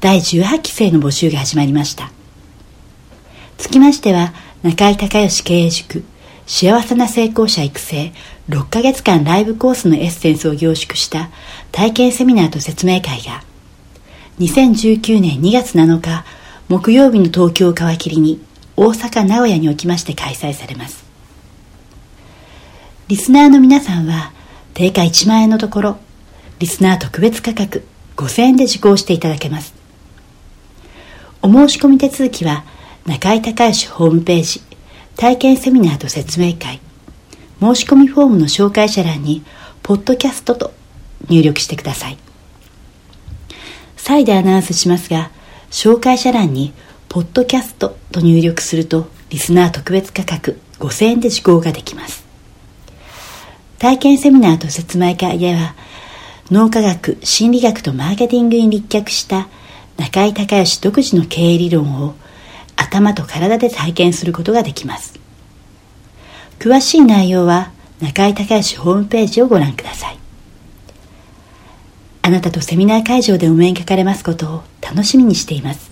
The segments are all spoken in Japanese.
第18期生の募集が始まりました。つきましては中井隆義経営塾幸せな成功者育成6ヶ月間ライブコースのエッセンスを凝縮した体験セミナーと説明会が2019年2月7日木曜日の東京を皮切りに大阪名古屋におきまして開催されます。リスナーの皆さんは定価1万円のところリスナー特別価格5000円で受講していただけます。お申し込み手続きは中井隆義ホームページ体験セミナーと説明会申し込みフォームの紹介者欄にポッドキャストと入力してください。再でアナウンスしますが紹介者欄にポッドキャストと入力するとリスナー特別価格5000円で受講ができます。体験セミナーと説明会では脳科学心理学とマーケティングに立脚した中井隆義独自の経営理論を頭と体で体験することができます。詳しい内容は中井隆義ホームページをご覧ください。あなたとセミナー会場でお目にかかれますことを楽しみにしています。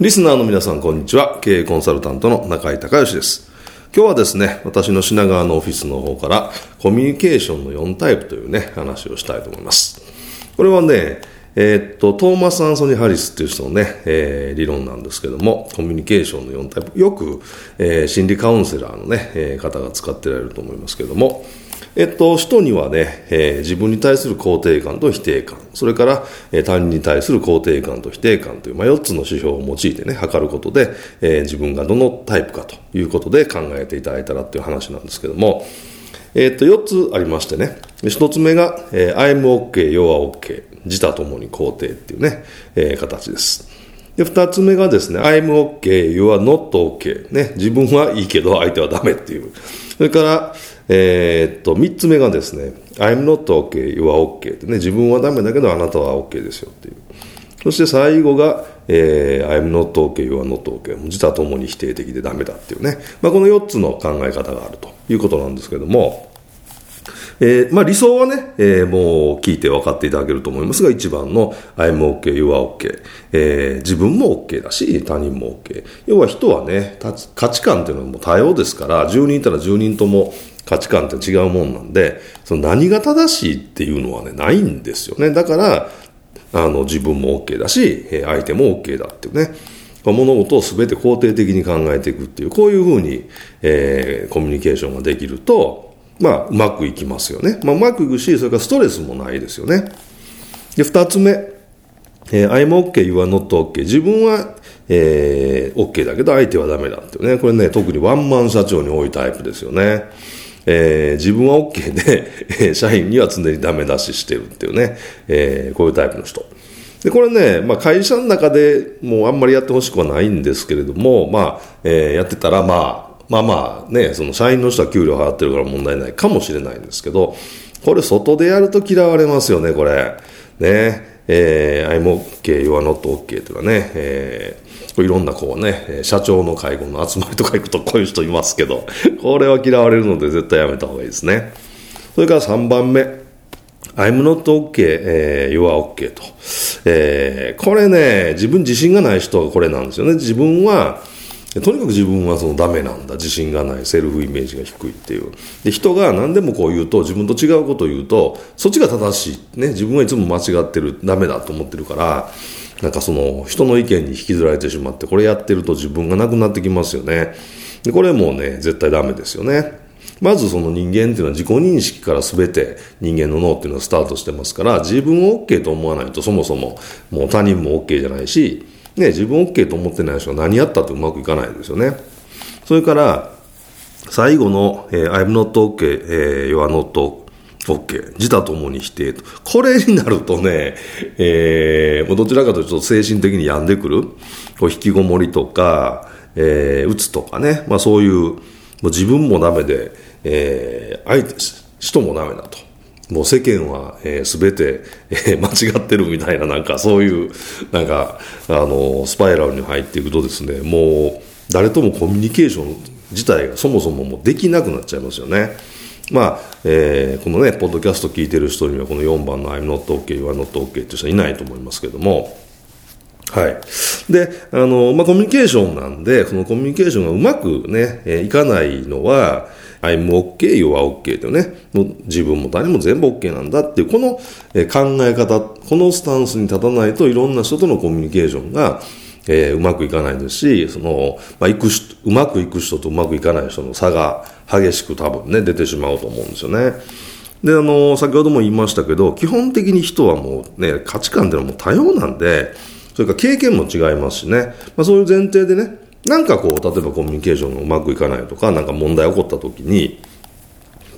リスナーの皆さんこんにちは。経営コンサルタントの中井隆義です。今日はですね私の品川のオフィスの方からコミュニケーションの4タイプというね話をしたいと思います。これはねえー、っと、トーマス・アンソニー・ハリスっていう人のね、えー、理論なんですけども、コミュニケーションの4タイプ。よく、えー、心理カウンセラーのね、えー、方が使ってられると思いますけども、えっと、人にはね、えー、自分に対する肯定感と否定感、それから、えー、他人に対する肯定感と否定感という、まあ、4つの指標を用いてね、測ることで、えー、自分がどのタイプかということで考えていただいたらっていう話なんですけども、えっと、4つありましてね、1つ目が、えー、I'm OK, you're OK。自他ともに肯定っていうね、えー、形です。で、二つ目がですね、I'm OK, you are not OK。ね、自分はいいけど相手はダメっていう。それから、えー、っと、三つ目がですね、I'm not OK, you are OK ってね、自分はダメだけどあなたは OK ですよっていう。そして最後が、えー、I'm not OK, you are not OK。自他ともに否定的でダメだっていうね。まあ、この四つの考え方があるということなんですけども、えー、まあ理想はね、えー、もう聞いて分かっていただけると思いますが、一番の I'm OK, you are OK。えー、自分も OK だし、他人も OK。要は人はね、価値観っていうのはもう多様ですから、10人いたら10人とも価値観って違うもんなんで、その何が正しいっていうのはね、ないんですよね。だから、あの、自分も OK だし、相手も OK だっていうね。物事を全て肯定的に考えていくっていう、こういうふうに、えー、コミュニケーションができると、まあ、うまくいきますよね。まあ、うまくいくし、それからストレスもないですよね。で、二つ目、えー、I'm OK, you are not OK。自分は、えー、OK だけど相手はダメだっていうね。これね、特にワンマン社長に多いタイプですよね。えー、自分は OK で、えー、社員には常にダメ出ししてるっていうね、えー、こういうタイプの人。で、これね、まあ会社の中でもうあんまりやってほしくはないんですけれども、まあ、えー、やってたらまあ、まあまあね、その社員の人は給料払ってるから問題ないかもしれないんですけど、これ外でやると嫌われますよね、これ。ね。えー、I'm OK, you are not OK というかね、えー、いろんなこうね、社長の会合の集まりとか行くとこういう人いますけど、これは嫌われるので絶対やめた方がいいですね。それから3番目。I'm not OK,、えー、you are OK と。えー、これね、自分自信がない人はこれなんですよね。自分は、とにかく自分はそのダメなんだ。自信がない。セルフイメージが低いっていう。で人が何でもこう言うと自分と違うことを言うとそっちが正しい、ね、自分はいつも間違ってる。ダメだと思ってるからなんかその人の意見に引きずられてしまって、これやってると自分がなくなってきますよね。で、これもうね、絶対ダメですよね。まずその人間っていうのは自己認識から全て人間の脳っていうのはスタートしてますから、自分を OK と思わないとそもそももう他人も OK じゃないし、ね、自分 OK と思ってない人は何やったってうまくいかないですよね。それから、最後の、えー、I'm not OK、えー、you are not OK。自他ともに否定と。これになるとね、えー、どちらかというと精神的に病んでくる。こう引きこもりとか、えー、うつとかね。まあそういう、もう自分もダメで、えー、相手、人もダメだと。もう世間は、えー、全て、えー、間違ってるみたいな、なんかそういう、なんか、あの、スパイラルに入っていくとですね、もう、誰ともコミュニケーション自体がそもそももうできなくなっちゃいますよね。まあ、えー、このね、ポッドキャスト聞いてる人には、この4番の I'm not OK, you are not OK っていう人はいないと思いますけども、はい。で、あの、まあ、コミュニケーションなんで、そのコミュニケーションがうまくね、えー、いかないのは、I'm OK, you are OK っていう、自分も誰も全部 OK なんだっていう、この考え方、このスタンスに立たないといろんな人とのコミュニケーションが、えー、うまくいかないですし、その、まあ、行くし、うまくいく人とうまくいかない人の差が激しく多分ね、出てしまうと思うんですよね。で、あの、先ほども言いましたけど、基本的に人はもうね、価値観っていうのはもう多様なんで、それから経験も違いますしね、まあ、そういう前提でね、なんかこう、例えばコミュニケーションがうまくいかないとか、なんか問題起こった時に、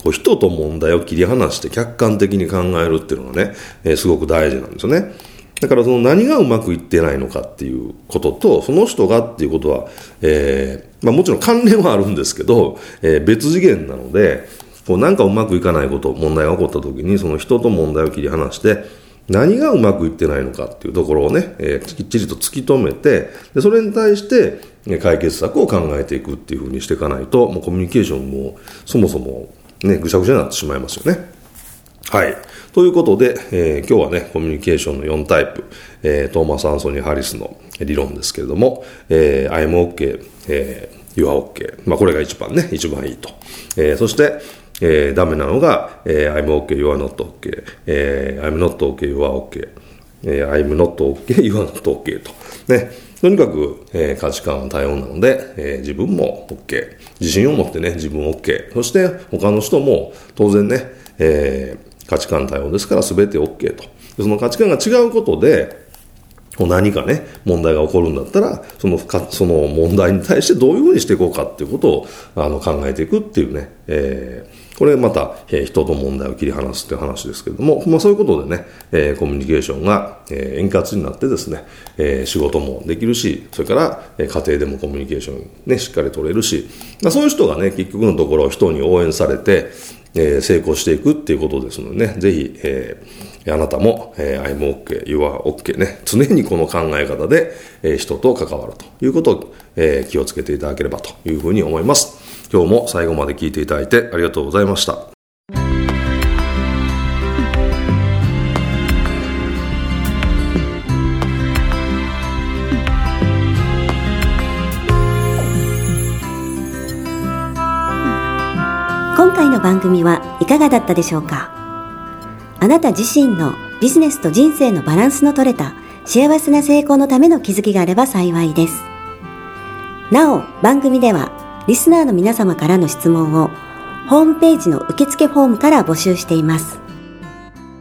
こう人と問題を切り離して客観的に考えるっていうのがね、えー、すごく大事なんですよね。だからその何がうまくいってないのかっていうことと、その人がっていうことは、えー、まあもちろん関連はあるんですけど、えー、別次元なので、こうなんかうまくいかないこと、問題が起こった時に、その人と問題を切り離して、何がうまくいってないのかっていうところをね、えー、きっちりと突き止めて、でそれに対して解決策を考えていくっていうふうにしていかないと、もうコミュニケーションもそもそもね、ぐちゃぐちゃになってしまいますよね。はい。ということで、えー、今日はね、コミュニケーションの4タイプ、えー、トーマス・アンソニー・ハリスの理論ですけれども、えー、I'm OK、えー、You are OK。まあ、これが一番ね、一番いいと。えー、そして、えー、ダメなのが、えー、I'm OK, you are not OK。えー、I'm not OK, you are OK。えー、I'm not OK, you are not OK と。ね。とにかく、えー、価値観は多様なので、えー、自分も OK。自信を持ってね、自分 OK。そして他の人も当然ね、えー、価値観多様ですから全て OK と。その価値観が違うことで、何かね、問題が起こるんだったら、そのか、その問題に対してどういうふうにしていこうかっていうことを、あの、考えていくっていうね、えー、これまた、えー、人と問題を切り離すっていう話ですけれども、まあそういうことでね、えー、コミュニケーションが、えー、円滑になってですね、えー、仕事もできるし、それから、えー、家庭でもコミュニケーションね、しっかり取れるし、まあそういう人がね、結局のところ人に応援されて、えー、成功していくっていうことですのでね、ぜひ、えー、あなたも、えー、I'm OK, you are OK ね、常にこの考え方で、えー、人と関わるということを、えー、気をつけていただければというふうに思います。今日も最後まで聞いていただいてありがとうございました。今回の番組はいかがだったでしょうか？あなた自身のビジネスと人生のバランスの取れた幸せな成功のための気づきがあれば幸いです。なお、番組ではリスナーの皆様からの質問をホームページの受付フォームから募集しています。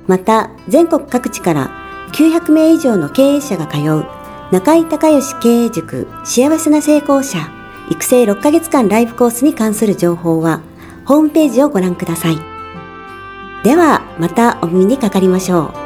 また、全国各地から900名以上の経営者が通う中井隆義経営塾幸せな成功者育成6ヶ月間ライブコースに関する情報はホームページをご覧ください。では、またお耳にかかりましょう。